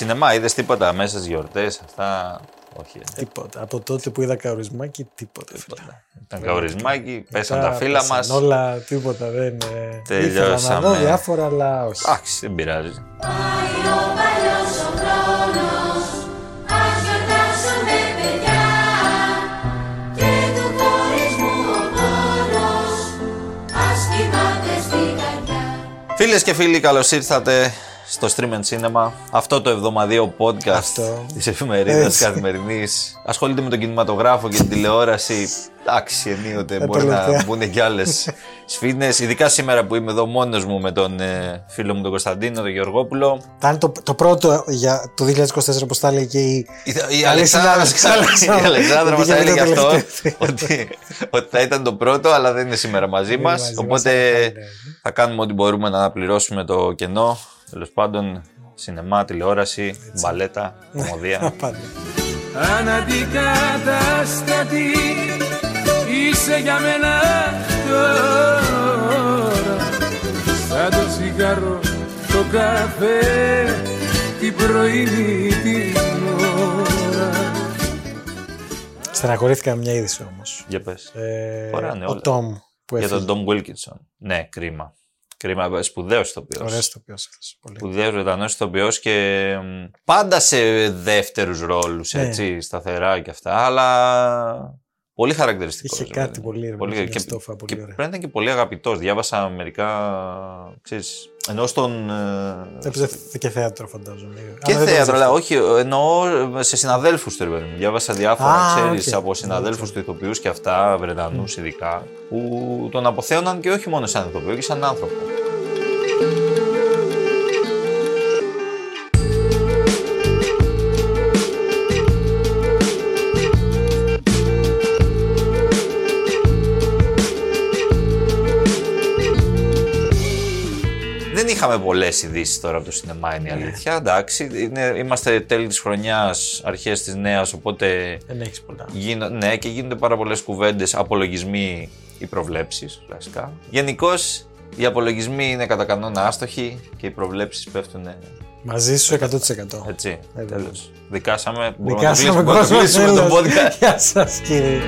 Σινεμά, είδες τίποτα μέσα στις γιορτές, αυτά; Όχι. ε. Τίποτα. Από τότε που είδα καορισμάκι, τίποτα. φίλε. Ήταν καορισμάκι, πέσαν Μετά τα φύλλα πέσαν μας. Όλα, τίποτα δεν. ε, Ήθελα να Τελειώσαμε. δω διάφορα, αλλά όχι. Εντάξει, δεν πειράζει. Πάει ο παλιός ο χρόνος Ας γιορτάσουμε παιδιά Και του χωρισμού ο πόνος Ας κοιμάται στην καρδιά Φίλες και φίλοι, καλώς ήρθατε στο Stream and Cinema. Αυτό το εβδομαδιαίο podcast Αυτό. της εφημερίδας Έτσι. καθημερινής. Ασχολείται με τον κινηματογράφο και την τηλεόραση. Εντάξει, ενίοτε Ε, μπορεί να τελευταία. μπουν και άλλες σφίνε. Ειδικά σήμερα που είμαι εδώ μόνος μου με τον ε, φίλο μου τον Κωνσταντίνο, τον Γεωργόπουλο. Ήταν το, το πρώτο για το 2024, όπω τα έλεγε και η. Η, η Καλή Αλεξάνδρα, συνάδελφος, η Αλεξάνδρα μας Ότι έλεγε γίνεται αυτό, τελευταίο. ότι, ότι θα ήταν το πρώτο, αλλά δεν είναι σήμερα μαζί είναι μας. μαζί Οπότε μας, αλλά είναι. θα κάνουμε ό,τι μπορούμε να αναπληρώσουμε το κενό. Τέλος πάντων, σινεμά, τηλεόραση, μπαλέτα, κομμωδία. Πάντα. Αναντικατάστατη είσαι για μένα τώρα Σαν το τσιγάρο, το καφέ, την πρωινή την ώρα Στεναχωρήθηκα με μια είδηση όμως. Για πες. Ε, Φοράνε ο όλα. Τόμ που Για έφυγε. τον Tom Wilkinson. Ναι, κρίμα. Κρίμα, σπουδαίος ηθοποιός. Ωραίο το οποίο Πολύ. Σπουδαίος Βρετανός ηθοποιός και μ, πάντα σε δεύτερους ρόλους, Ναι. έτσι, σταθερά και αυτά, αλλά πολύ χαρακτηριστικός. Είχε κάτι πολύ, ρε, πολύ, είχε και, στόφα, πολύ και ωραία. πρέπει να ήταν και πολύ αγαπητός. Διάβασα μερικά. Ξέρεις, ενώ στον. ε, Έπαιζε και θέατρο, φαντάζομαι. και Αν δεν το θέατρο, έπαιζε αλλά αυτό. όχι, εννοώ σε συναδέλφους του, ρε παιδί μου. Διάβασα διάφορα, Α, ξέρεις, οκ. από συναδέλφους του ηθοποιούς και αυτά, Βρετανούς ειδικά, που τον αποθέωναν και όχι μόνο σαν ηθοποιό, και σαν άνθρωπο. Είχαμε πολλές ειδήσεις τώρα από το σινεμά, είναι η αλήθεια. Εντάξει, είναι, είμαστε τέλη της χρονιάς, αρχές της νέας, οπότε Δεν έχεις πολλά. γίνω, ναι, και γίνονται πάρα πολλές κουβέντες, απολογισμοί ή προβλέψεις, βασικά. Γενικώς, οι απολογισμοί είναι κατά κανόνα άστοχοι και οι προβλέψεις πέφτουν. Μαζί σου 100%. Έτσι, Ε, τέλος. Δικάσαμε. μπορούμε να το Δικάσαμε κλείσουμε, μπορούμε να το κόσμο. κλείσουμε το τέλος. podcast. Γεια σας, κύριε.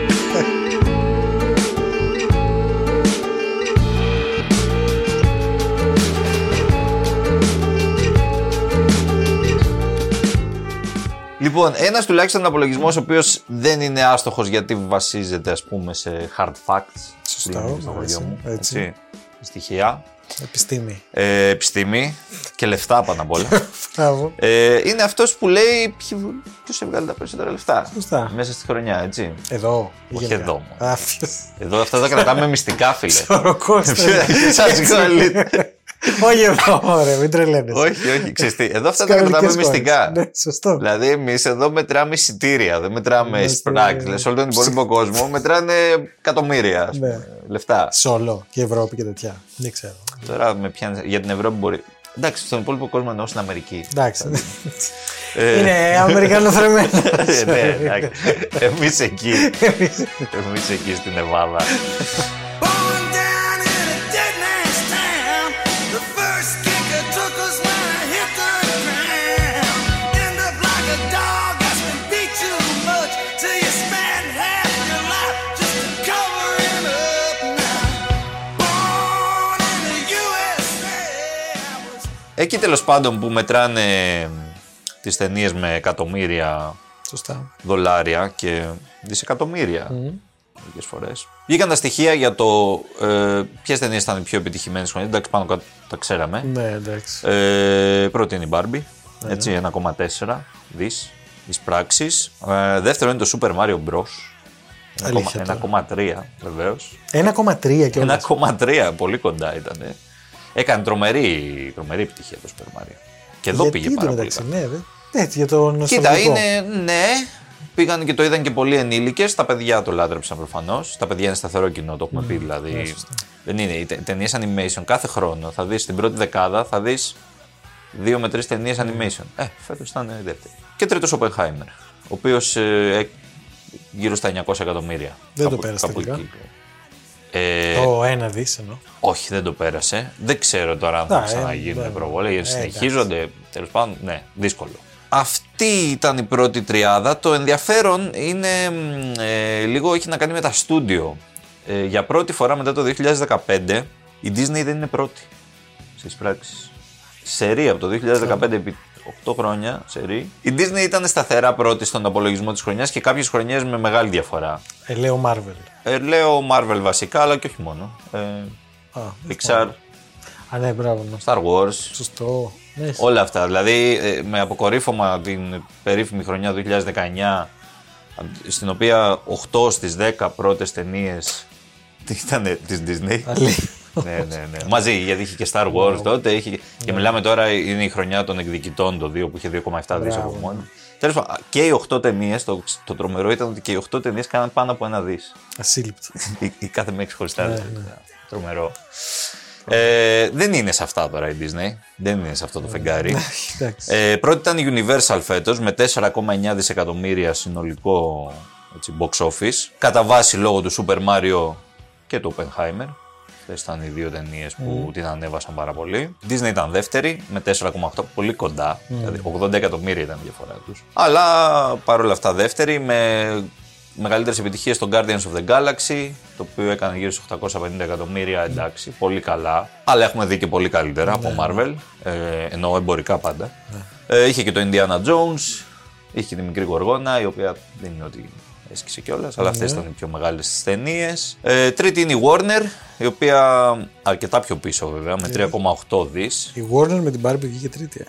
Λοιπόν, ένας τουλάχιστον απολογισμός ο οποίος δεν είναι άστοχος γιατί βασίζεται, ας πούμε, σε hard facts. Σωστά, που λένε στο χωριό έτσι, μου. έτσι. Στοιχεία. Επιστήμη. Ε, επιστήμη και λεφτά πάνω απ' όλα. Μπράβο. ε, είναι αυτός που λέει ποιος έβγαλε τα περισσότερα λεφτά. Σωστά. Μέσα στη χρονιά, έτσι. Εδώ. Όχι γενικά. εδώ μόνο. Α, ποιος. Εδώ αυτά τα κρατάμε μυστικά, φίλε. Ο Κώστας. Σας κολλείτε. Όχι εδώ, ωραία, μην τρελαίνεσαι. όχι, όχι, ξέρεις τι. Εδώ αυτά τα Κανονικές κρατάμε χώρες. μυστικά. Ναι, σωστό. Δηλαδή, εμείς εδώ μετράμε εισιτήρια, δεν μετράμε Ναι, σπράξ. ναι. Δηλαδή, σε όλο τον υπόλοιπο κόσμο μετράνε εκατομμύρια ας Ναι. πούμε, λεφτά. Σε όλο και Ευρώπη και τέτοια. Δεν ξέρω. Τώρα με πιάνει. Για την Ευρώπη μπορεί. Εντάξει, στον υπόλοιπο κόσμο εννοώ στην Αμερική. Εντάξει. Ε, Είναι Αμερικανοθρεμένο. ε, ναι, εντάξει. Εμείς εκεί. Εμείς εκεί στην Ελλάδα. Εκεί τέλος πάντων που μετράνε τις ταινίες με εκατομμύρια Σωστά. δολάρια και δισεκατομμύρια μερικές φορές. Βγήκαν τα στοιχεία για το ε, ποιες ταινίες ήταν οι πιο επιτυχημένες χρονιά. Εντάξει, πάνω κάτω τα ξέραμε. Ναι, εντάξει. Ε, πρώτη είναι η Barbie. Έτσι, 1,4 δις εισπράξει. Ε, δεύτερο είναι το Super Mario Bros. Αλήθεια 1,3 βεβαίως. 1,3 και όλα. 1,3 πολύ κοντά ήταν. Έκανε τρομερή, τρομερή επιτυχία το Super Mario. Και εδώ πήγε πάρα πολύ. καλά. Ναι, δε. Έτσι, για το Κοίτα, νοσταλγικό. είναι. Ναι, πήγαν και το είδαν και πολλοί ενήλικες. Τα παιδιά το λάτρεψαν προφανώς. Τα παιδιά είναι σταθερό κοινό, το έχουμε πει δηλαδή. δεν είναι. Οι ταινίες animation κάθε χρόνο θα δεις την πρώτη δεκάδα, θα δεις δύο με τρεις ταινίες animation. Ε, φέτος ήταν η δεύτερη. Και τρίτος Oppenheimer, ο οποίος ε, γύρω στα 900 εκατομμύρια. Δεν το Κάπου- πέρασε κάπου τελικά. εκεί. Ε, Το ένα δις εννοώ. όχι, δεν το πέρασε. Δεν ξέρω τώρα αν Να, θα ε, ξαναγίνουν ναι, προβολές. ε, συνεχίζονται. Τέλος πάντων, ναι, δύσκολο. Αυτή ήταν η πρώτη τριάδα. Το ενδιαφέρον είναι μ, ε, λίγο έχει να κάνει με τα στούντιο. Ε, για πρώτη φορά μετά το 2015 η Disney δεν είναι πρώτη στις πράξεις. Σερή από το 2015 επί 8 χρόνια, σερή. Η Disney ήταν σταθερά πρώτη στον απολογισμό της χρονιάς και κάποιες χρονιές με μεγάλη διαφορά. Ε, λέω Marvel. Ε, λέω Marvel βασικά, αλλά και όχι μόνο. Ε, Α, Pixar, Α, ναι, μπράβο. ναι. Star Wars, Σωστό. Ναι, όλα αυτά. Δηλαδή, ε, με αποκορύφωμα την περίφημη χρονιά 2019, στην οποία 8 στις 10 πρώτες ταινίες ήταν της Disney. Αλήθεια. ναι, ναι, ναι. Μαζί, γιατί είχε και Star Wars τότε. Είχε... Και μιλάμε τώρα, είναι η χρονιά των εκδικητών το 2 που είχε 2,7 δις από Μπράβο, μόνο. Τέλος πάντων, και οι 8 ταινίες, το, το τρομερό ήταν ότι και οι 8 ταινίες κάναν πάνω από ένα δις. Ασύλληπτο. η, η κάθε μία ξεχωριστά. Ναι, δηλαδή. Τρομερό. Ε, δεν είναι σε αυτά τώρα η Disney. Δεν είναι σε αυτό το φεγγάρι. Εντάξει. Ε, πρώτη ήταν η Universal φέτος με 4,9 δισεκατομμύρια συνολικό έτσι, box office. Κατά βάση λόγω του Super Mario και του Oppenheimer. Αυτές ήταν οι δύο ταινίες που την ανέβασαν πάρα πολύ. Η Disney ήταν δεύτερη με 4,8, πολύ κοντά. Δηλαδή 80 εκατομμύρια ήταν η διαφορά τους. Αλλά παρόλα αυτά δεύτερη με μεγαλύτερες επιτυχίες στο Guardians of the Galaxy, το οποίο έκανε γύρω στους 850 εκατομμύρια, εντάξει, πολύ καλά. Αλλά έχουμε δει και πολύ καλύτερα από Marvel, ε, εννοώ εμπορικά πάντα. Ε, είχε και το Indiana Jones, είχε και τη μικρή Γοργόνα, η οποία δεν είναι ότι έσκησε κιόλας, αλλά αυτές ήταν οι πιο μεγάλες τη ταινίες. Ε, τρίτη είναι η Warner, η οποία αρκετά πιο πίσω βέβαια, με 3,8 δις. Η Warner με την Barbie βγήκε τρίτη. ε.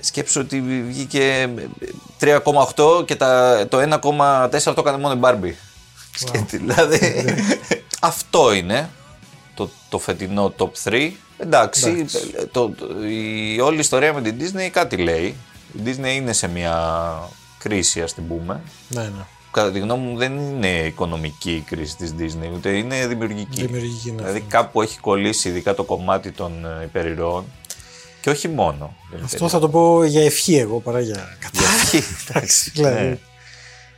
Σκέψου ότι βγήκε 3,8 και τα, το 1,4 το έκανε μόνο η Barbie. Σκέτη, δηλαδή. αυτό είναι το, το φετινό top 3. Εντάξει, το, το- η όλη ιστορία με την Disney κάτι λέει. Η Disney είναι σε μια κρίση, ας την πούμε. Ναι, ναι. Κατά τη γνώμη μου δεν είναι οικονομική η κρίση της Disney, ούτε είναι δημιουργική. Δημιουργική, ναι. Δηλαδή κάπου έχει κολλήσει ειδικά το κομμάτι των ε, υπερηρώων και όχι μόνο. Δεν είναι Αυτό θα το πω για ευχή εγώ παρά για για ευχή. Εντάξει, δηλαδή. Ναι.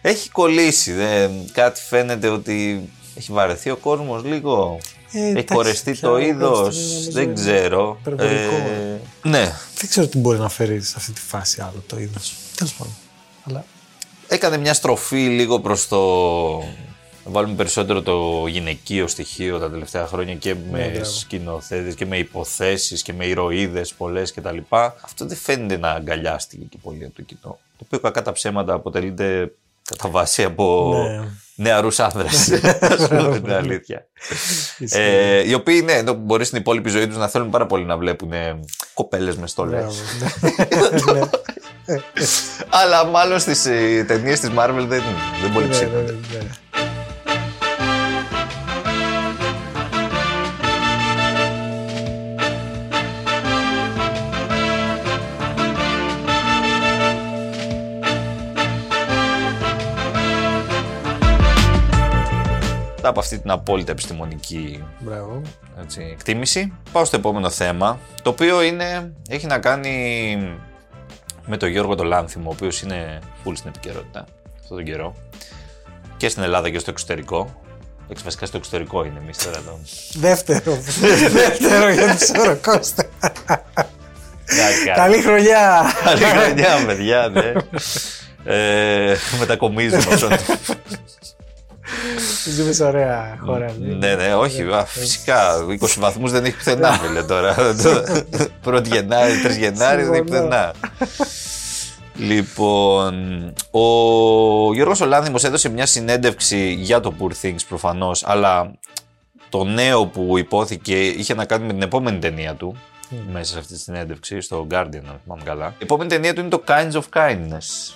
Έχει κολλήσει. Δεν, κάτι φαίνεται ότι έχει βαρεθεί ο κόσμος λίγο. Ε, έχει εντάξει, κορεστεί πια το ο είδος. κόσμος είναι, νομίζω, Δεν ξέρω. υπερβολικό. Ε, ναι. Δεν ξέρω τι μπορεί να φέρει σε αυτή τη φάση άλλο το είδος. Τέλος πάντων. Αλλά Έκανε μια στροφή λίγο προς το... Να βάλουμε περισσότερο το γυναικείο στοιχείο τα τελευταία χρόνια και με μπράβο. σκηνοθέτες και με υποθέσεις και με ηρωίδες πολλές κτλ. Αυτό δεν φαίνεται να αγκαλιάστηκε και πολύ από το κοινό. Το οποίο κακά τα ψέματα αποτελείται κατά βάση από Ναι. νεαρούς άνδρες. Ας πούμε την αλήθεια. ε, οι οποίοι, ναι, ενώ μπορεί στην υπόλοιπη ζωή τους να θέλουν πάρα πολύ να βλέπουν ε, κοπέλες με στολές. μπράβο. Ναι. Αλλά μάλλον στις ε, ταινίες της Marvel δεν, δεν πολύ Ναι, ψήνονται. ναι, ναι. Μετά από αυτή την απόλυτα επιστημονική Μπράβο. έτσι, εκτίμηση, πάω στο επόμενο θέμα, το οποίο είναι, έχει να κάνει με τον Γιώργο τον Λάνθιμο, ο οποίος είναι full στην επικαιρότητα αυτόν τον καιρό και στην Ελλάδα και στο εξωτερικό. Εντάξει, βασικά στο εξωτερικό είναι εμείς τώρα εδώ. Δεύτερο. Δεύτερο για τους Σωροκώστα. Κάτι, κάτι. Καλή χρονιά. Καλή χρονιά, παιδιά, ναι. Ε, μετακομίζουμε αυτόν. Ζούμε σε ωραία χώρα. ναι, ναι, όχι, α, φυσικά. 20 βαθμούς δεν έχει πουθενά, φίλε τώρα. 1η Γενάρη, 3 Γενάρης δεν έχει Συμφωνώ. πουθενά. Λοιπόν, ο Γιώργος Ολάνθιμος έδωσε μια συνέντευξη για το Poor Things προφανώς, αλλά το νέο που υπόθηκε είχε να κάνει με την επόμενη ταινία του, μέσα σε αυτή τη συνέντευξη, στο Guardian, αν θυμάμαι καλά. Η επόμενη ταινία του είναι το Kinds of Kindness.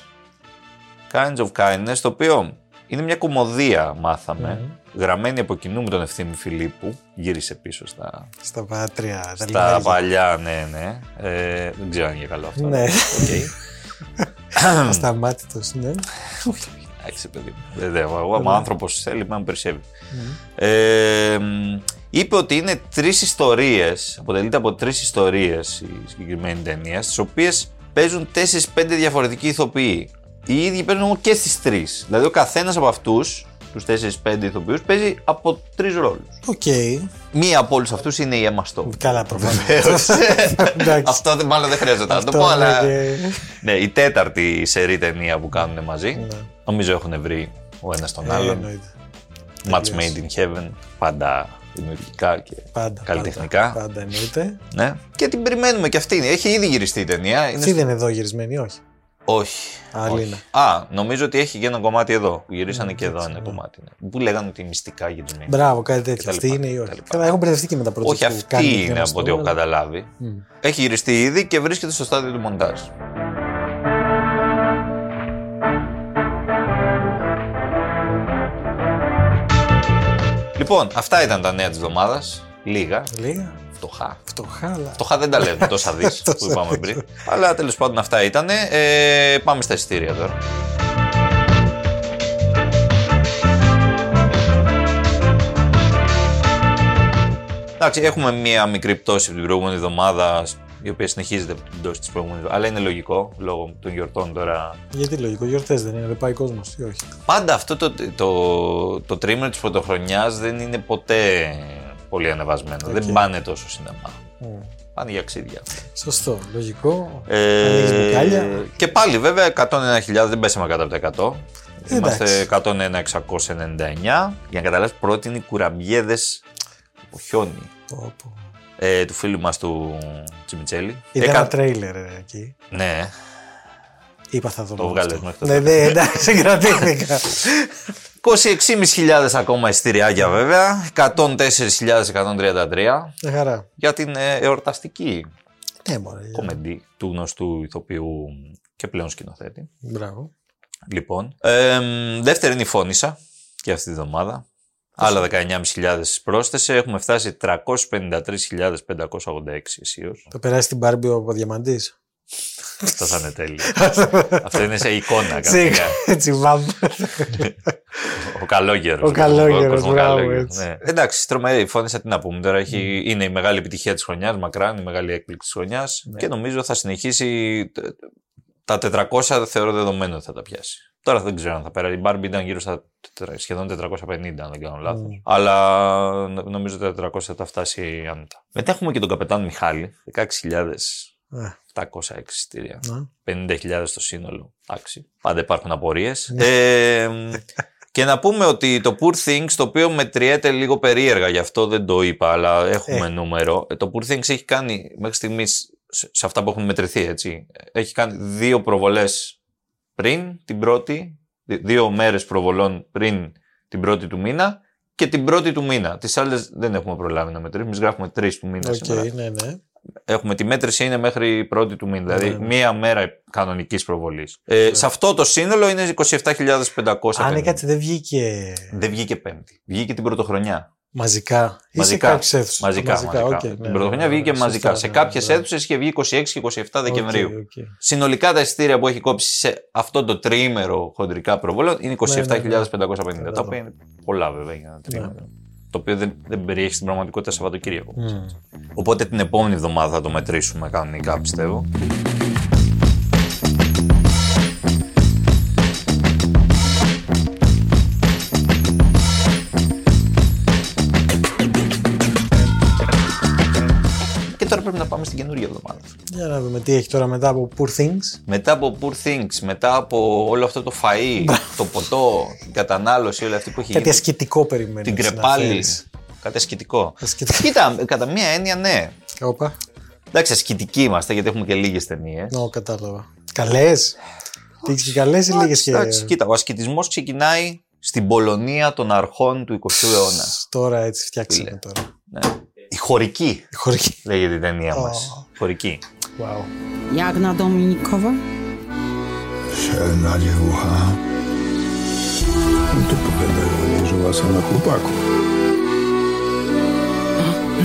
Kinds of Kindness, το οποίο είναι μια κωμωδία, μάθαμε, γραμμένη από κοινού με τον Ευθύμη Φιλίππου, γύρισε πίσω στα, Στα πάτρια. τα στα λιμάνια. παλιά, ναι, ναι. Ε, δεν ξέρω αν είναι καλό αυτό. Ναι. Οκ. Ασταμάτητος, ναι. Εντάξει, παιδί μου. Δεν- δεν- Εγώ είμαι άνθρωπος θέλει να με περισσεύει. Ε, μ, είπε ότι είναι τρεις ιστορίες, αποτελείται από τρεις ιστορίες η συγκεκριμένη ταινία, στις οποίες παίζουν 4-5 διαφορετικοί ηθοποιοί. Οι ίδιοι παίζουν όμως και στις τρεις. Δηλαδή ο καθένας από αυτούς τους 4-5 ηθοποιούς, παίζει από τρεις ρόλους. Οκ. Μία από όλους αυτούς είναι η Emma Stone. Καλά, προφανώς. Εντάξει. Αυτό δεν- μάλλον δεν χρειάζεται να το Αυτό πω, αλλά. λέγε- Ναι, η τέταρτη σερί ταινία που κάνουν μαζί. Νομίζω έχουν βρει ο ένας τον Ναι. Ε, άλλον. εννοείται. Match τελείως. made in heaven. Πάντα δημιουργικά και Πάντα. καλλιτεχνικά. Πάντα, πάντα εννοείται. Ναι. Και την περιμένουμε και αυτή. Έχει ήδη γυριστεί η ταινία. Είναι Αυτή δεν είναι εδώ γυρισμένη, όχι. Όχι. Άλλη όχι. είναι. Α, νομίζω ότι έχει και ένα κομμάτι εδώ. Που γυρίσανε και εδώ έτσι, ένα ναι. κομμάτι. Ναι. Που λέγανε ότι μυστικά γυρισμένη. Μπράβο, κάτι τέτοιο. τα Αυτή λοιπά, είναι ή τα όχι. λοιπά. Καλά, έχω μπερδευτεί και με τα πρώτα. Όχι, αυτή είναι από ό,τι έχω καταλάβει. Έχει γυριστεί ήδη και βρίσκεται στο στάδιο του μοντάζ. Λοιπόν, αυτά ήταν τα νέα της εβδομάδας. Λίγα, Λίγα. φτωχά. Φτωχά, αλλά. Φτωχά δεν τα λέμε τόσα δις που Τόσα είπαμε δις. πριν. Αλλά τέλος πάντων αυτά ήταν. Ε, πάμε στα εισιτήρια τώρα. Εντάξει, έχουμε μία μικρή πτώση από την προηγούμενη εβδομάδα, η οποία συνεχίζεται από την πτώση της προηγούμενης εβδομάδας. Αλλά είναι λογικό, λόγω των γιορτών τώρα. Γιατί λογικό, γιορτές δεν είναι, δεν πάει κόσμος ή όχι; Πάντα αυτό το, το, το τρίμηνο της πρωτοχρονιάς δεν είναι ποτέ πολύ ανεβασμένο. Δεν πάνε τόσο σινεμά. Πάνε για ξύδια. Σωστό, λογικό. Ε, Ανοίγεις μπουκάλια. και πάλι βέβαια 101.000 δεν πέσαμε κάτω από τα 100. Είμαστε Εντάξει. 101.699. Για να καταλάβεις πρώτη είναι οι κουραμπιέδες από χιόνι. Πω, πω. Ε, του φίλου μας του Τσιμιτσέλη. Είδα Έκα- ένα τρέιλερ ε, εκεί. Ναι, Είπα θα δω. Το μόνο βγάλες αυτό. μέχρι το Ναι, ναι, εντάξει, κρατήθηκα. 26.500 ακόμα εισιτηριάκια βέβαια. 104.133 Μια χαρά. για την ε, εορταστική Ναι, μωρέ. για- κομμεντή του γνωστού ηθοποιού και πλέον σκηνοθέτη. Μπράβο. Λοιπόν, ε, δεύτερη είναι η Φώνησα και αυτή τη βδομάδα. Άλλα 19.500 πρόσθεσε. Έχουμε φτάσει 353.586 αισίως. Θα περάσει την Μπάρμπι ο Διαμαντής; Αυτό θα είναι τέλειο. Αυτό είναι σε εικόνα. Τσικ, κανονικά. έτσι βαμ. Ο καλόγερος. Ο καλόγερος, κόσμος μπράβο, καλόγερος, έτσι. ναι. Εντάξει, τρομερή η φώνησα τι να πούμε τώρα. Έχει, είναι η μεγάλη επιτυχία της χρονιάς, μακράν, η μεγάλη έκπληξη της χρονιάς Ναι. και νομίζω θα συνεχίσει. Τα 400 θεωρώ δεδομένο ότι θα τα πιάσει. Τώρα δεν ξέρω αν θα πέρασε. Η Barbie ήταν γύρω στα τετρα- σχεδόν 450, αν δεν κάνω λάθος. Mm. Αλλά νο- νομίζω τα 400 θα τα φτάσει άνετα. Μετά έχουμε και τον καπετάν Μιχάλη, 16.706 εισιτήρια. Ναι. 50.000 στο σύνολο. Εντάξει. Πάντα υπάρχουν απορίες. ε, και να πούμε ότι το Poor Things, το οποίο μετριέται λίγο περίεργα, γι' αυτό δεν το είπα, αλλά έχουμε Ε. νούμερο. Ε, Το Poor Things έχει κάνει μέχρι στιγμής, σε σε αυτά που έχουν μετρηθεί, έτσι, έχει κάνει δύο προβολές πριν την πρώτη, δι- δύο μέρες προβολών πριν την πρώτη του μήνα και την πρώτη του μήνα. Τις άλλες δεν έχουμε προλάβει να μετρήσουμε. Εμείς γράφουμε τρεις του μήνα. Οκ, σήμερα. ναι, ναι. Έχουμε τη μέτρηση είναι μέχρι πρώτη του μήνα, δηλαδή Ναι, ναι. μία μέρα κανονικής προβολής. Ε, σε αυτό το σύνολο είναι 27.550. Αν κάτσε δεν βγήκε Δεν βγήκε πέμπτη. Βγήκε την πρωτοχρονιά. μαζικά. Ή σε Μαζικά. κάποιες αίθουσες. Μαζικά. μαζικά. οκ, την ναι, πρωτοχρονιά ναι, βγήκε ναι, μαζικά. σωστά, σε ναι, κάποιες ναι. αίθουσες είχε βγει 26 και 27 Δεκεμβρίου. Οκ, οκ. Συνολικά τα εισιτήρια που έχει κόψει σε αυτό το τριήμερο χοντρικά προβολών είναι 27.550. Ναι, ναι. Τα οποία είναι πολλά βέβαια για ένα τριήμερο. Το οποίο δεν, δεν περιέχει στην πραγματικότητα Σαββατοκύριακο. Μμ. Οπότε την επόμενη εβδομάδα θα το μετρήσουμε κανονικά πιστεύω. Τώρα πρέπει να πάμε στην καινούργια εβδομάδα. Για να δούμε τι έχει τώρα μετά από Poor Things. Μετά από Poor Things, μετά από όλο αυτό το φαΐ, το ποτό, την κατανάλωση, όλη αυτή που έχει Κάτι γίνει, ασκητικό περιμένεις. την έτσι, να κρεπάλης, φέρεις. κάτι ασκητικό. Ασκητικό. Κοίτα, κατά μία έννοια ναι. Όπα. Εντάξει, ασκητικοί είμαστε γιατί έχουμε και λίγες ταινίες. Νο, κατάλαβα. Καλές. Τι έχεις καλές ή λίγες και. Εντάξει, κοίτα, ο ασκητισμός ξεκινάει στην Πολωνία των αρχών του 20ου αιώνα. Τώρα έτσι φτιάξαμε Φίλε. τώρα. Ναι. Η χωρική Η χωρική. λέγεται η ταινία μας. Ω. Χωρική. Wow. Jak na Dominikowa? Szalna dziewucha. No to powiadają o niej, że łasa na chłopaku.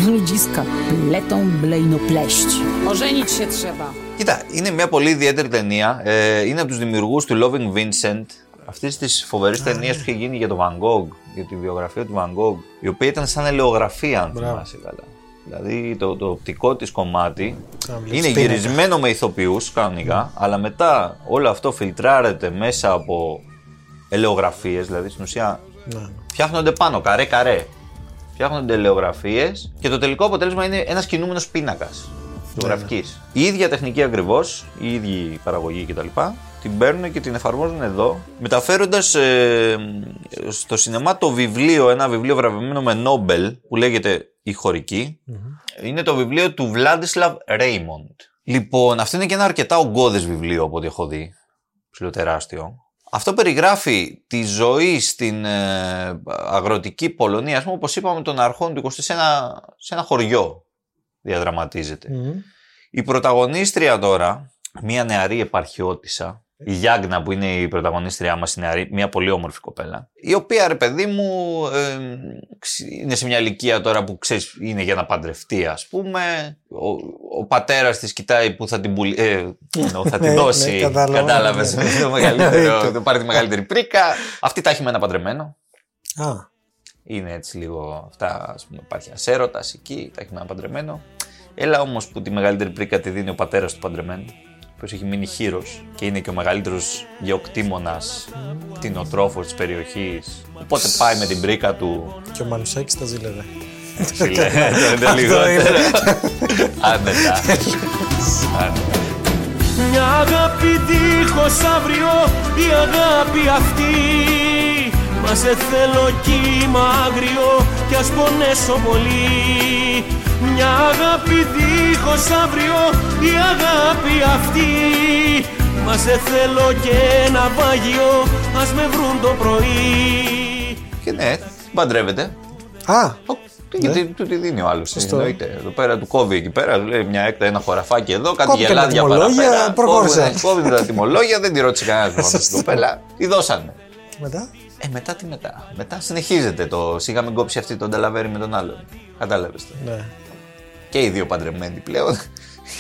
Ludziska pletą blejnopleść. Ożenić się trzeba. Κοίτα, είναι μια πολύ ιδιαίτερη ταινία. Ε, είναι από τους δημιουργούς του Loving Vincent, αυτής της φοβερής ταινίας που είχε γίνει για τον Van Gogh, για τη βιογραφία του Van Gogh, η οποία ήταν σαν ελαιογραφία, αν Μπράβο. θυμάσαι καλά. Δηλαδή το, το οπτικό της κομμάτι Σαν να βλέπεις είναι πίνακα. γυρισμένο με ηθοποιούς κανονικά, αλλά μετά όλο αυτό φιλτράρεται μέσα από ελαιογραφίες, δηλαδή στην ουσία Ναι. Φτιάχνονται πάνω, καρέ-καρέ. Φτιάχνονται ελαιογραφίες και το τελικό αποτέλεσμα είναι ένας κινούμενος πίνακας ζωγραφικής. Η ίδια τεχνική ακριβώς, η ίδια παραγωγή κτλ. Την παίρνουν και την εφαρμόζουν εδώ, μεταφέροντας στο σινεμά το βιβλίο, ένα βιβλίο βραβευμένο με Νόμπελ που λέγεται Η χωρικη Είναι το βιβλίο του Βλάντισλαβ Ρέιμοντ. Λοιπόν, αυτό είναι και ένα αρκετά ογκώδες βιβλίο από ό,τι έχω δει. Ψιλοτεράστιο. Αυτό περιγράφει τη ζωή στην ε, αγροτική Πολωνία, ας πούμε, όπως είπαμε, των αρχών του 20 σε ένα, σε ένα χωριό διαδραματίζεται. Η πρωταγωνίστρια τώρα, μια νεαρή επαρχιώτησα, η Γιάγνα που είναι η πρωταγωνίστριά μας, η νεαρή, μια πολύ όμορφη κοπέλα, η οποία ρε παιδί μου ε, ξ- είναι σε μια ηλικία τώρα που ξέρεις είναι για να παντρευτεί ας πούμε, ο, ο πατέρας της κοιτάει που θα την, πουλ, ε, εννοώ, θα Ναι, την ναι, δώσει, κατάλαβα, κατάλαβες, ναι. το μεγαλύτερο, το πάρει τη μεγαλύτερη πρίκα, αυτή τα έχει με ένα παντρεμένο. Α, Είναι έτσι λίγο αυτά, ας πούμε, υπάρχει ένας έρωτας εκεί, τα έχει με ένα παντρεμένο. Έλα όμως που τη μεγαλύτερη πρίκα τη δίνει ο πατέρας του παντρεμένου, που έχει μείνει χείρος και είναι και ο μεγαλύτερος γεωκτήμονας, κτηνοτρόφος της περιοχής. Οπότε πάει με την πρίκα του. και ο Μανουσάκης τα ζήλευε. Φίλε, το είναι λιγότερο. Άνετα. Άνετα. Μια αγάπη δίχως αύριο η αγάπη αυτή Μα σε θέλω κύμα άγριο κι ας πονέσω πολύ Μια αγάπη δίχως αύριο η αγάπη αυτή Μας σε θέλω και ένα βάγιο ας με βρουν το πρωί Και ναι, παντρεύεται. Α, Ο- Γιατί του τη δίνει ο άλλος. Εννοείται. Εδώ πέρα του κόβει εκεί πέρα, του λέει μια έκτα, ένα χωραφάκι εδώ, κάτι Κόπηκε τα γελάδια τιμολόγια, παραπέρα. προχώρησε. Κόβει- Κόβει τα τιμολόγια, δεν τη ρώτησε κανένας μόνο στην κοπέλα. Τη δώσανε. μετά; Ε, μετά τι μετά; Μετά συνεχίζεται το σιγά μην κόψει αυτή τον ταλαβέρι με τον άλλον. Κατάλαβες το. Ναι. Και οι δύο παντρεμένοι πλέον.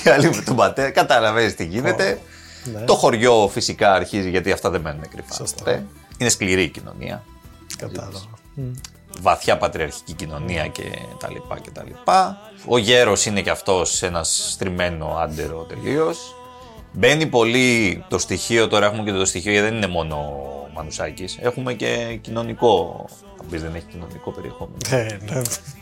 Οι άλλοι με τον πατέρα. Κατάλαβε τι γίνεται. Ναι. Το χωριό φυσικά αρχίζει γιατί αυτά δεν μένουν κρυφά. Σωστά. ποτέ. Είναι σκληρή η κοινωνία. Κατάλαβα. βαθιά πατριαρχική κοινωνία και τα λοιπά και τα λοιπά. Ο γέρος είναι και αυτός ένας στριμμένο άντερο τελείως. Μπαίνει πολύ το στοιχείο, τώρα έχουμε και το στοιχείο γιατί δεν είναι μόνο ο Μανουσάκης. Έχουμε και κοινωνικό, θα πεις δεν έχει κοινωνικό περιεχόμενο. Ναι, ναι.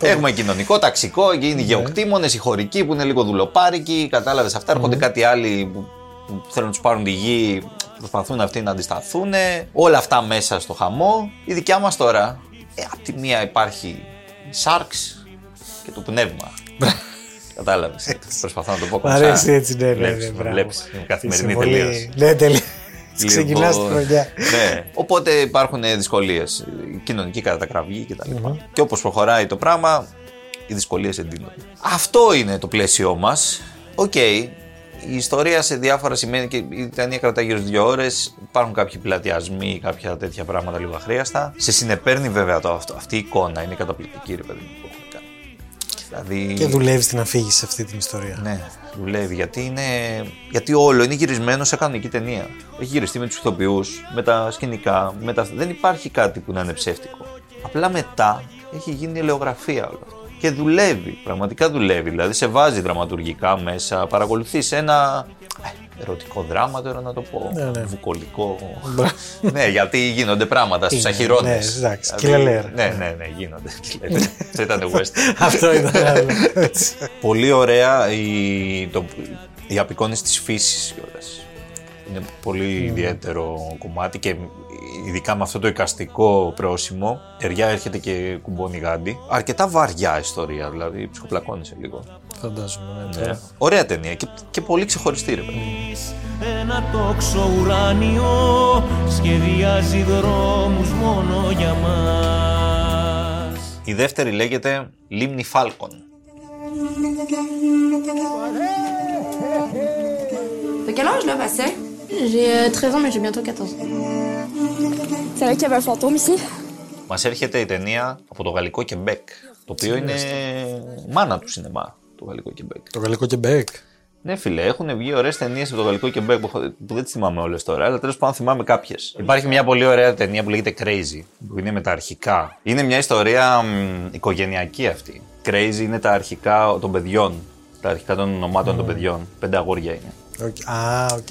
Έχουμε κοινωνικό, ταξικό, και είναι οι γεωκτήμονες, οι χωρικοί που είναι λίγο δουλοπάρικοι. Κατάλαβες αυτά. Έρχονται κάτι άλλοι που, που θέλουν να τους πάρουν τη γη, προσπαθούν αυτοί να αντισταθούν. Όλα αυτά μέσα στο χαμό. Η δικιά μας τώρα, ε, απ' τη μία υπάρχει η Σάρξ και το πνεύμα. Κατάλαβες. Προσπαθώ να το πω Μ' κοντά. αρέσει έτσι, ναι, ναι, Βλέπεις, ναι. με μπράβο. βλέπεις. Είναι καθημερινή Είσαι πολύ- τελείως. Ναι, τελείω. Λοιπόν, Ξεκινάς τη χρονιά. Ναι. Οπότε υπάρχουν δυσκολίες. Κοινωνική κατακραυγή κτλ. Και όπως προχωράει το πράγμα, οι δυσκολίες εντείνονται. Αυτό είναι το πλαίσιό μας. Οκ. Η ιστορία σε διάφορα σημαίνει και η ταινία κρατάει γύρω στις δύο ώρες. Υπάρχουν κάποιοι πλατιασμοί, κάποια τέτοια πράγματα λίγο αχρείαστα. Σε συνεπαίρνει βέβαια το αυτό. Αυτή η εικόνα είναι καταπληκτική, ρε παιδί Δηλαδή. Και δουλεύεις την αφήγηση σε αυτή την ιστορία. Ναι, δουλεύει γιατί είναι. Γιατί όλο είναι γυρισμένο σε κανονική ταινία. Έχει γυριστεί με τους ηθοποιούς, με τα σκηνικά, με τα... δεν υπάρχει κάτι που να είναι ψεύτικο. Απλά μετά έχει γίνει ελαιογραφία όλο αυτό. Και δουλεύει, πραγματικά δουλεύει. Δηλαδή σε βάζει δραματουργικά μέσα, παρακολουθείς ένα. Ε, Ερωτικό δράμα τώρα να το πω. Ναι, ναι. Βουκολικό. ναι, γιατί γίνονται πράγματα στους Είναι, αχυρώνες. ναι, εντάξει, κυλελέρ. Ναι, ναι, ναι, γίνονται. Κυλελέρ. Αυτό ήταν western. Αυτό ήταν άλλο. Έτσι. Πολύ ωραία η, το, η απεικόνιση της φύσης κιόλας. Είναι πολύ ιδιαίτερο κομμάτι και ειδικά με αυτό το εικαστικό πρόσημο, ταιριά έρχεται και κουμπώνει γάντι. Αρκετά βαριά ιστορία, δηλαδή ψυχοπλακώνησε λίγο. Φαντάζομαι. ναι, Ναι. τώρα. Ωραία ταινία και, και πολύ ξεχωριστή ρε παιδί. Ένα τόξο ουράνιο σχεδιάζει δρόμους μόνο για μας Η δεύτερη λέγεται Λίμνη Φάλκον. T'as quel âge là, Bastien? J'ai euh, 13 ans, mais j'ai bientôt 14 ans. C'est vrai qu'il y avait un fantôme ici; Μας έρχεται η ταινία από το γαλλικό Κεμπέκ, το οποίο είναι μάνα του σινεμά, το γαλλικό Κεμπέκ. Το γαλλικό Κεμπέκ. Ναι, φίλε, έχουν βγει ωραίες ταινίες από το γαλλικό Κεμπέκ που, που δεν τις θυμάμαι όλες τώρα, αλλά τέλος πάντων θυμάμαι κάποιες. Υπάρχει μια πολύ ωραία ταινία που λέγεται Crazy, που είναι με τα αρχικά. Είναι μια ιστορία μ, οικογενειακή αυτή. Crazy είναι τα αρχικά των παιδιών. Τα αρχικά των ονομάτων των παιδιών. Πέντε αγόρια είναι. Οκ. Α, οκ.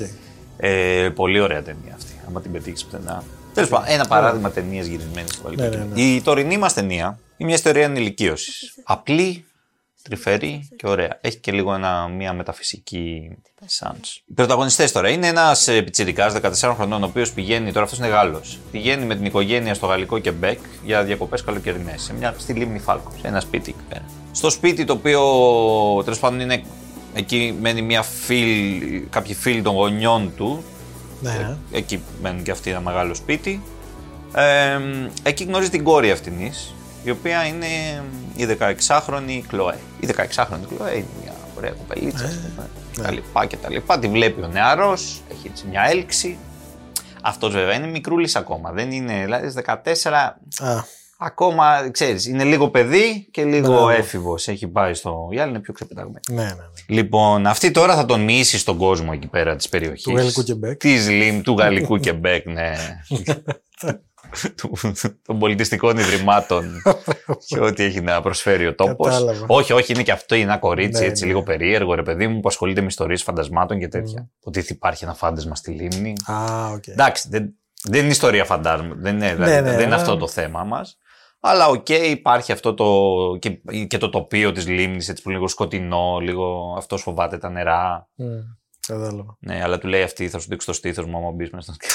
Ε, πολύ ωραία ταινία αυτή. Άμα την πετύχεις πουθενά. Τέλος πάντων, ένα παράδειγμα ταινίας γυρισμένης στο γαλλικό. Ναι, ναι, κοινό. ναι. Η τωρινή μας ταινία είναι μια ιστορία ενηλικίωσης. Απλή, τρυφερή και ωραία. Έχει και λίγο ένα, μια μεταφυσική εσάνς. Οι πρωταγωνιστές τώρα είναι ένας πιτσιρικάς 14 χρονών, ο οποίος πηγαίνει, τώρα αυτός είναι Γάλλος. Πηγαίνει με την οικογένεια στο γαλλικό Κεμπέκ για διακοπές καλοκαιρινές. Σε μια, στη λίμνη Φάλκο. Σε ένα σπίτι εκεί πέρα. Στο σπίτι το οποίο τέλος πάντων είναι. Εκεί μένει μια φίλ, κάποιοι φίλοι των γονιών του, Ναι, ναι. Εκεί μένουν και αυτοί ένα μεγάλο σπίτι. Ε, εκεί γνωρίζει την κόρη αυτήν, η οποία είναι η 16χρονη Κλοέ. Η 16χρονη Κλοέ είναι μια ωραία κοπελίτσα, ας πούμε, ναι. τα λοιπά και τα λοιπά. Τη βλέπει ο νεαρός, έχει έτσι μια έλξη. Αυτός βέβαια είναι μικρούλης ακόμα, δεν είναι, δηλαδή στις 14 Α, ακόμα, ξέρεις, είναι λίγο παιδί και λίγο Μπράβο. έφηβος. Έχει πάει στο... Η άλλη είναι πιο ξεπεταγμένη. ναι, ναι. ναι. Λοιπόν, αυτή τώρα θα τον μυήσει στον κόσμο εκεί πέρα της περιοχής. Του γαλλικού Κεμπέκ. Της Λιμ, του γαλλικού Κεμπέκ, ναι. Του- των πολιτιστικών ιδρυμάτων και ό,τι έχει να προσφέρει ο τόπος. Κατάλαβα. Όχι, όχι, είναι και αυτό είναι ένα κορίτσι Ναι, έτσι ναι. λίγο περίεργο, ρε παιδί μου, που ασχολείται με ιστορίες φαντασμάτων και τέτοια. Ότι υπάρχει ένα φάντασμα στη λίμνη. Α, οκ. Εντάξει, δεν, δεν είναι ιστορία φαντασμάτων. Δεν είναι, δηλαδή, Ναι, ναι, δεν είναι ναι. αυτό το θέμα μας. Αλλά οκ, υπάρχει αυτό το. Και, και το τοπίο της λίμνης, έτσι που είναι λίγο σκοτεινό, λίγο αυτό φοβάται τα νερά. Μμ, Κατάλαβα. Ναι, αλλά του λέει αυτή, θα σου δείξω το στήθος μου άμα μπεις μέσα στο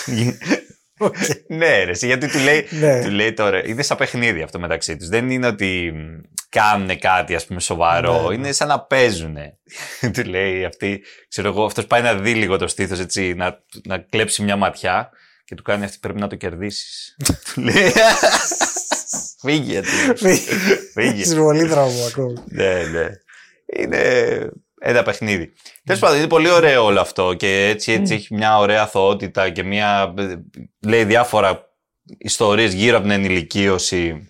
ναι, ρε, εσύ, γιατί του λέει, Ναι. του λέει τώρα. Είναι σαν παιχνίδι αυτό μεταξύ τους. Δεν είναι ότι μ, κάνουν κάτι, ας πούμε, σοβαρό. Ναι, ναι. Είναι σαν να παίζουν. του λέει αυτή, ξέρω εγώ, αυτός πάει να δει λίγο το στήθος έτσι, να, να κλέψει μια ματιά και του κάνει αυτή πρέπει να το κερδίσεις. του λέει. Φύγε, του. Φύγε. Έχεις πολύ δρόμο ακόμη. Ναι, ναι. Είναι ένα παιχνίδι. Τέλος πάντων, είναι πολύ ωραίο όλο αυτό και έτσι, έτσι έχει μια ωραία αθωότητα και μια. λέει διάφορα ιστορίες γύρω από την ενηλικίωση.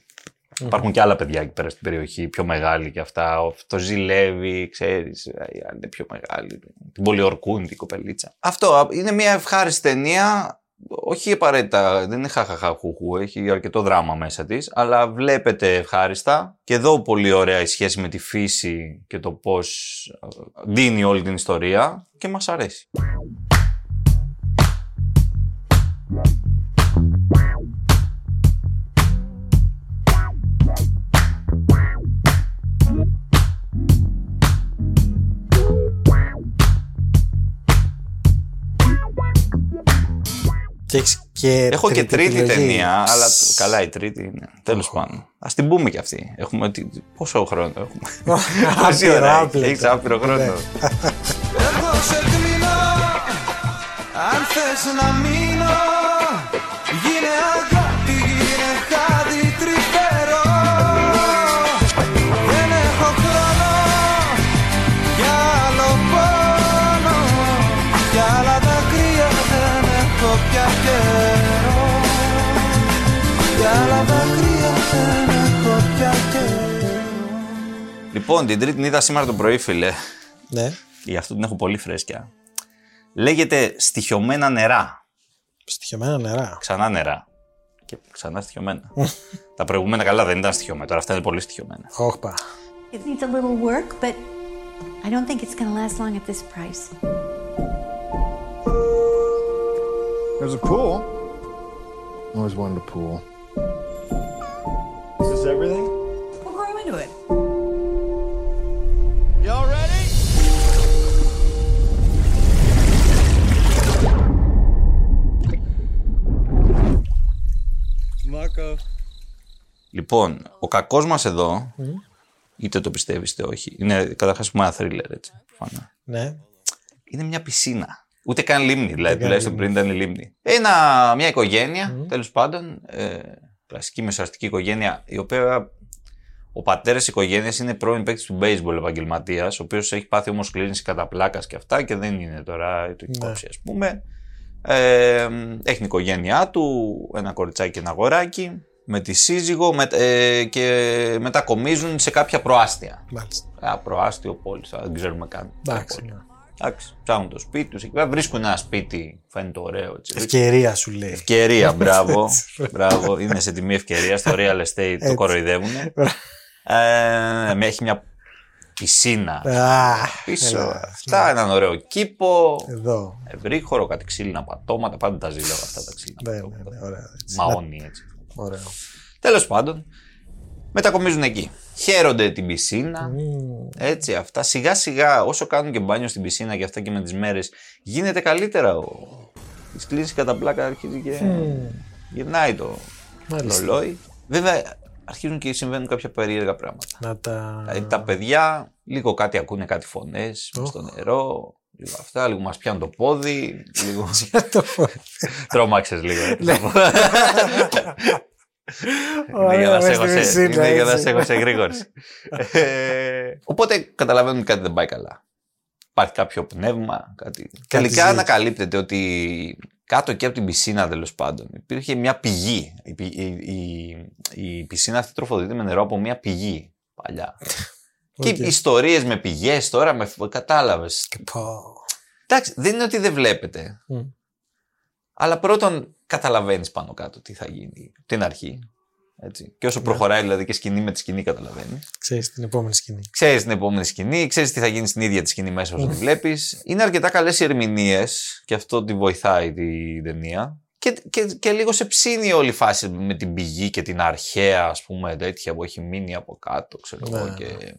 Υπάρχουν και άλλα παιδιά εκεί πέρα στην περιοχή, πιο μεγάλοι και αυτά. Αυτό ζηλεύει, ξέρεις, αν είναι πιο μεγάλη. Την πολιορκούν την κοπελίτσα. Αυτό είναι μια ευχάριστη ταινία. Όχι απαραίτητα, δεν είναι χαχαχαχουχου, έχει αρκετό δράμα μέσα της, αλλά βλέπετε ευχάριστα. Και εδώ πολύ ωραία η σχέση με τη φύση και το πώς ε, δίνει όλη την ιστορία και μας αρέσει. Και έχεις και Έχω και τρίτη επιλογή. ταινία, αλλά το- καλά η τρίτη είναι. Τέλος πάντων. Ας την πούμε κι αυτή. Έχουμε, τι- πόσο χρόνο έχουμε; Πόση ώρα έχει; Άπλετο. Έχεις άπειρο χρόνο; Ναι. Εγώ σε κρίνω Αν θες να μείνω Λοιπόν, την τρίτη την είδα σήμερα το πρωί, φίλε. Ναι. Γι' αυτό την έχω πολύ φρέσκια. Λέγεται στοιχειωμένα νερά. Στοιχειωμένα νερά. Ξανά νερά. Και ξανά στοιχειωμένα. Τα προηγούμενα καλά δεν ήταν στοιχειωμένα. Τώρα αυτά είναι πολύ στοιχειωμένα. Όχπα. It needs a little work, but I don't think it's going to last long at this price. There's a pool. Always wanted a pool. Λοιπόν, ο κακός μας εδώ, είτε το πιστεύεις είτε όχι, είναι καταρχάς ένα θρίλερ έτσι. προφανώς. Ναι. Είναι μια πισίνα. Ούτε καν λίμνη, δηλαδή καν τουλάχιστον πριν ήταν η λίμνη. Ένα, μια οικογένεια, τέλος πάντων, ε, κλασική μεσοαστική οικογένεια, η οποία ο πατέρας τη οικογένειας είναι πρώην παίκτης του baseball επαγγελματίας, ο οποίος έχει πάθει όμως κλίνηση κατά πλάκας και αυτά και δεν είναι τώρα το υπόψη, ας πούμε. Ε, έχει την οικογένειά του, ένα κοριτσάκι και ένα αγοράκι, με τη σύζυγο με, ε, και μετακομίζουν σε κάποια προάστια. Μάλιστα. Ένα προάστιο πόλης, δεν ξέρουμε καν. Εντάξει. Πόλη. ναι. Εντάξει, ψάχνουν το σπίτι τους. Εκεί πέρα βρίσκουν ένα σπίτι, φαίνεται ωραίο. Έτσι. Ευκαιρία σου λέει. Ευκαιρία, μπράβο. μπράβο. Είναι σε τιμή ευκαιρία. Στο real estate το Έτσι. κοροϊδεύουν. Ε, με- έχει μια πισίνα. Αχ, Πίσω. έλα, Αυτά, έναν ωραίο κήπο. Εδώ. Ευρύχωρο, κάτι ξύλινα πατώματα. Πάντα τα ζήλευα αυτά τα ξύλινα Ναι, ναι, πατώματα. ναι, ωραία. έτσι. Μαόνι έτσι. Ωραίο. Τέλος πάντων, μετακομίζουν εκεί. Χαίρονται την πισίνα. Έτσι, αυτά. Σιγά σιγά, όσο κάνουν και μπάνιο στην πισίνα και αυτά και με τις μέρες, γίνεται καλύτερα. Ο... Τη κλείσει κατά πλάκα αρχίζει και γυρνάει το Μάλιστα. ρολόι. Βέβαια, αρχίζουν και συμβαίνουν κάποια περίεργα πράγματα. Να τα. Δηλαδή τα παιδιά λίγο κάτι ακούνε κάτι φωνές στο νερό, λίγο αυτά, λίγο μας πιάνουν το πόδι, λίγο. Τρόμαξες λίγο. Ναι. Είναι για να σε μες έχω στη σε- πισίνα, είναι για να έτσι. σε έχω σε γρήγορση. Ε, Οπότε καταλαβαίνουν ότι κάτι δεν πάει καλά. Υπάρχει κάποιο πνεύμα, κάτι. Τελικά ζει. ανακαλύπτεται ότι κάτω εκεί από την πισίνα τέλος πάντων υπήρχε μια πηγή. Η, πι- η, η, η πισίνα αυτή τροφοδοτείται με νερό από μια πηγή παλιά. Και Οκ. ιστορίες με πηγές τώρα, με... κατάλαβες. Πω. Εντάξει, δεν είναι ότι δεν βλέπετε. Μμ. Αλλά πρώτον, καταλαβαίνεις πάνω κάτω τι θα γίνει την αρχή. Έτσι. Και Ναι. όσο προχωράει δηλαδή και σκηνή με τη σκηνή, καταλαβαίνεις. Ξέρεις την επόμενη σκηνή. Ξέρεις την επόμενη σκηνή, ξέρεις τι θα γίνει στην ίδια τη σκηνή μέσα όσο τη βλέπεις. Είναι αρκετά καλές οι ερμηνείες και αυτό τη βοηθάει την ταινία. Και, και, και λίγο σε ψήνει όλη η φάση με την πηγή και την αρχαία, ας πούμε, τέτοια που έχει μείνει από κάτω, ξέρω εγώ, Ναι. και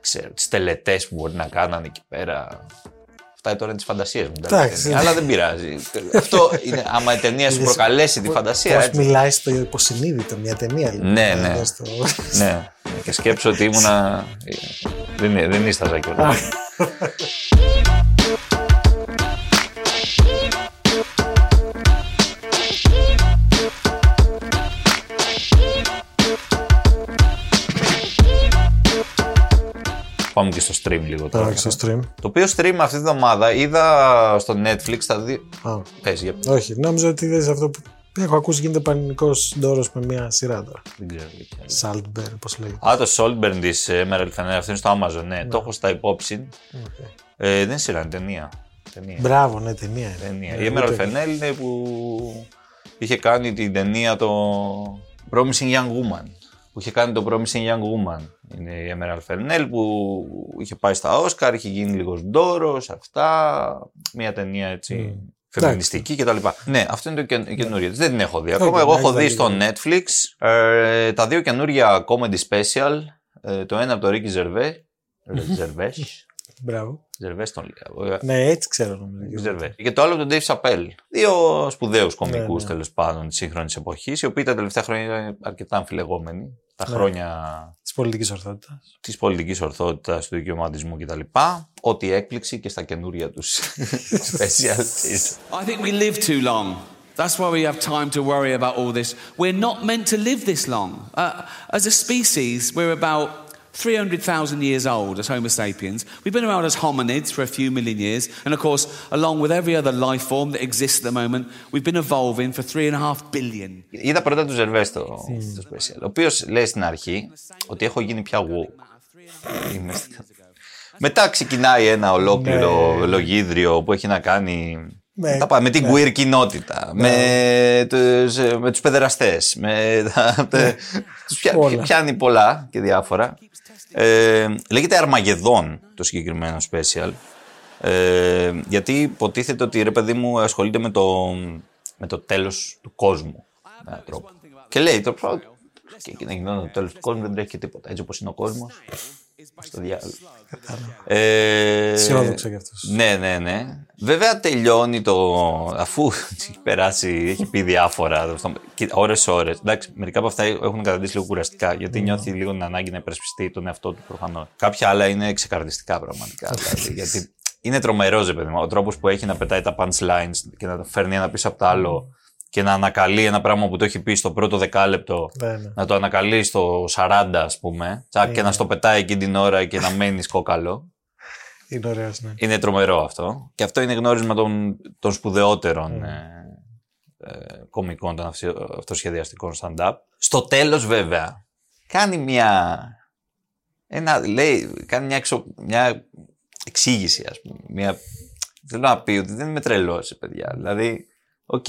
ξέρω, τις τελετές που μπορεί να κάνανε εκεί πέρα. Αυτά τώρα είναι τις φαντασίες μου, τα Εντάξει. ταινία, αλλά δεν πειράζει. Αυτό είναι, άμα η ταινία σου Είδες προκαλέσει τη φαντασία, Πώς έτσι. μιλάει στο υποσυνείδητο μια ταινία. λοιπόν. Ναι, ναι. Εδώ στο- Ναι, και σκέψω ότι ήμουνα. δεν, δεν ίσταζα κιόλα. Πάμε και στο stream λίγο τώρα. Πάμε και στο stream. Το οποίο stream αυτή τη βδομάδα είδα στο Netflix τα δύο. Α, Πες, για... όχι, νόμιζα ότι είδες αυτό που έχω ακούσει γίνεται πανικός ντόρος με μια σειρά τώρα. Δεν ξέρω για ποια. Saltburn, πώς λέγεται. Α, το Saltburn της Emerald Fennell, αυτό είναι στο Amazon, ναι. Το έχω στα υπόψη. Ε, δεν είναι σειρά, είναι ταινία. ταινία. Μπράβο, ναι, ταινία. είναι. ταινία. Ναι, Η Emerald ούτε- Fennell είναι που είχε κάνει την ταινία το Promising Young Woman. Που είχε κάνει το Promising Young Woman. Είναι η Emerald Fennell που είχε πάει στα Oscar, είχε γίνει λίγος ντόρος, αυτά. Μια ταινία έτσι. Φεμινιστική κτλ. Ναι, αυτό είναι το καιν- καινούριο. της. Δεν την έχω δει ακόμα. Όχι, Εγώ να έχω έχεις δει δει στο λίγο. Netflix ε, τα δύο καινούρια comedy special. Ε, το ένα από το Ricky Gervais. Gervais. Μπράβο. Gervais τον λέω. Ναι, έτσι ξέρω νομίζω. Gervais. Και το άλλο από τον Dave Chappelle. Δύο σπουδαίους κομικούς Ναι, ναι. τέλος πάντων της σύγχρονης εποχής, οι οποίοι τα τελευταία χρόνια είναι αρκετά αμφιλεγόμενοι. Τα Ναι. χρόνια Τη πολιτική ορθότητα. τη πολιτική ορθότητα, του δικαιωματισμού κτλ. Ό,τι έκπληξη και στα καινούρια του special. I think we live too long. That's why we have time to worry about all this. We're not meant to live this long. Uh, as a species, we're about 300,000 years old as Homo sapiens. We've been around as hominids for a few million years. And of course, along with every other life form that exists at the moment, we've been evolving for three and a half billion. Είδα πρώτα του Ζερβέ το, το special. Ο οποίο λέει στην αρχή ότι έχω γίνει πια woke. Είμαι στη- Μετά ξεκινάει ένα ολόκληρο λογίδριο που έχει να κάνει Ναι. τα πά- με την queer κοινότητα, με, τους, με τους παιδεραστές, με τα, τε- τους πια- Όλα. πιάνει πολλά και διάφορα. Ε, λέγεται Αρμαγεδόν το συγκεκριμένο special. Ε, γιατί υποτίθεται ότι ρε παιδί μου ασχολείται με το, με το τέλος του κόσμου. με έναν τρόπο. Και λέει το πρώτο. Και εκεί να γινόταν το τέλος του κόσμου δεν τρέχει και τίποτα. Έτσι όπως είναι ο κόσμος. Στο διάλογο. Ε, Αισιόδοξο κι αυτός. Ναι, ναι, ναι. Βέβαια τελειώνει το. αφού έχει περάσει, έχει πει διάφορα. Ώρε-ώρε. Εντάξει, μερικά από αυτά έχουν καταντήσει λίγο κουραστικά γιατί νιώθει λίγο την ανάγκη να υπερασπιστεί τον εαυτό του προφανώς. Κάποια άλλα είναι ξεκαρδιστικά πραγματικά. δηλαδή, γιατί είναι τρομερός, ρε παιδί μου. Ο τρόπος που έχει να πετάει τα punchlines και να τα φέρνει ένα πίσω από το άλλο και να ανακαλεί ένα πράγμα που το έχει πει στο πρώτο δεκάλεπτο, Ναι, ναι. να το ανακαλεί στο 40, ας πούμε, τσακ, και να στο πετάει εκείνη την ώρα και να μένεις κόκαλο. Είναι ωραίος, ναι. Είναι τρομερό αυτό. Και αυτό είναι γνώρισμα των, των σπουδαιότερων ε, ε, κομικών, των αυτο- αυτοσχεδιαστικών stand-up. Στο τέλος βέβαια, κάνει μια... Ένα, λέει, κάνει μια, εξο, μια εξήγηση, ας πούμε. Μια, θέλω να πει ότι δεν είμαι τρελός, παιδιά. Δηλαδή, οκ,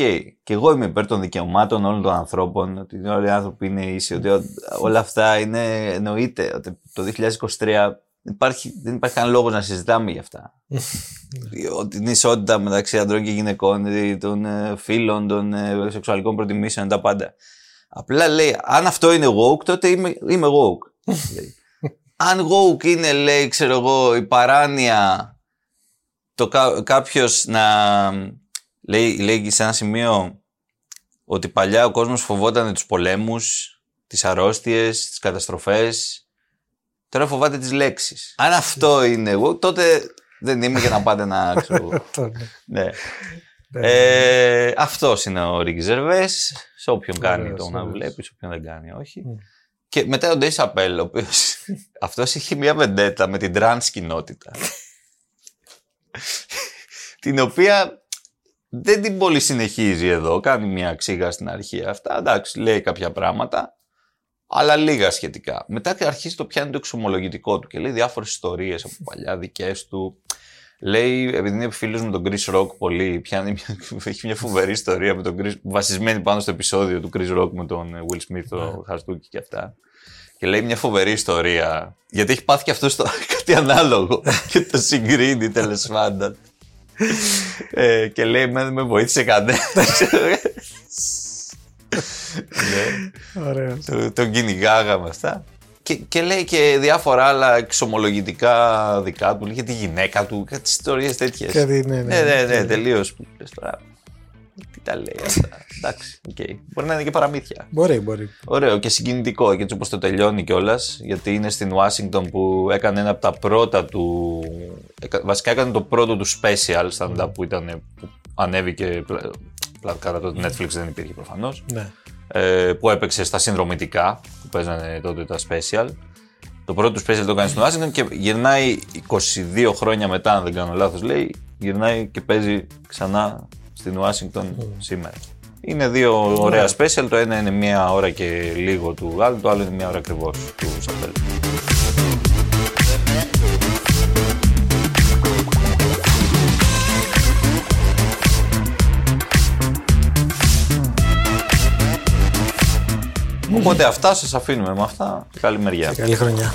και εγώ είμαι υπέρ των δικαιωμάτων όλων των ανθρώπων, ότι όλοι οι άνθρωποι είναι ίσοι, ότι ό- όλα αυτά είναι, εννοείται, ότι το 2023 δεν υπάρχει, δεν υπάρχει κανένα λόγος να συζητάμε γι' αυτά. Ότι την ισότητα μεταξύ ανδρών και γυναικών, δηλαδή των ε, φύλων, των ε, σεξουαλικών προτιμήσεων, τα πάντα. Απλά λέει, αν αυτό είναι woke, τότε είμαι, είμαι woke. Λέει. αν woke είναι, λέει, ξέρω εγώ, η παράνοια, το κα, κάποιος να... Λέει, λέει σε ένα σημείο ότι παλιά ο κόσμος φοβόταν τους πολέμους, τις αρρώστιες, τις καταστροφές. Τώρα φοβάται τις λέξεις. Αν αυτό είναι εγώ, τότε δεν είμαι για να πάτε να ξέρω. ναι. Ε, Αυτός είναι ο Ricky Gervais, σε όποιον κάνει Ωραίος, το να ωραίος. βλέπεις, σε όποιον δεν κάνει όχι. Και μετά ο Dave Chappelle, ο οποίος αυτός είχε μια βεντέτα με την τρανς κοινότητα. την οποία δεν την πολύ συνεχίζει εδώ. Κάνει μια ξύγα στην αρχή αυτά. Εντάξει, λέει κάποια πράγματα, αλλά λίγα σχετικά. Μετά και αρχίζει το πιάνει το εξομολογητικό του και λέει διάφορες ιστορίες από παλιά δικές του. Λέει, επειδή είναι φίλος με τον Chris Rock πολύ, πιάνει μια, έχει μια φοβερή ιστορία με τον Chris, βασισμένη πάνω στο επεισόδιο του Chris Rock με τον ε, Will Smith, το Χαστούκι και αυτά. Και λέει μια φοβερή ιστορία. Γιατί έχει πάθει και αυτό στο, κάτι ανάλογο. και το συγκρίνει τέλος πάντων. Ε, και λέει, με, δεν με βοήθησε κανένας. ναι. Ωραίος. Το- τον κυνηγάγαμε αυτά. Και, και λέει και διάφορα άλλα εξομολογητικά δικά του. Λέει για τη γυναίκα του, κάτι ιστορίες τέτοιες. Κάτι, ναι, ναι. ναι, ναι, ναι, τελείως. Τώρα. Τι τα λέει αυτά. Εντάξει, οκ. Μπορεί να είναι και παραμύθια. Μπορεί, μπορεί. Ωραίο και συγκινητικό και έτσι όπως το τελειώνει κιόλας, γιατί είναι στην Ουάσιγκτον που έκανε ένα από τα πρώτα του. έκα- Βασικά έκανε το πρώτο του special stand-up που, ήταν, που ανέβηκε. πλα- πλα- Κατά το Netflix δεν υπήρχε προφανώς. Ναι. Ε, που έπαιξε στα συνδρομητικά που παίζανε τότε τα special. Το πρώτο του special το έκανε στην Ουάσιγκτον και γυρνάει 22 χρόνια μετά, αν δεν κάνω λάθος λέει, γυρνάει και παίζει ξανά στην Ουάσιγκτον σήμερα. Είναι δύο ωραία special. Το ένα είναι μία ώρα και λίγο του άλλου, το άλλο είναι μία ώρα ακριβώς του Σαπέλ. Οπότε αυτά σας αφήνουμε με αυτά. Καλή μεριά. Καλή χρονιά.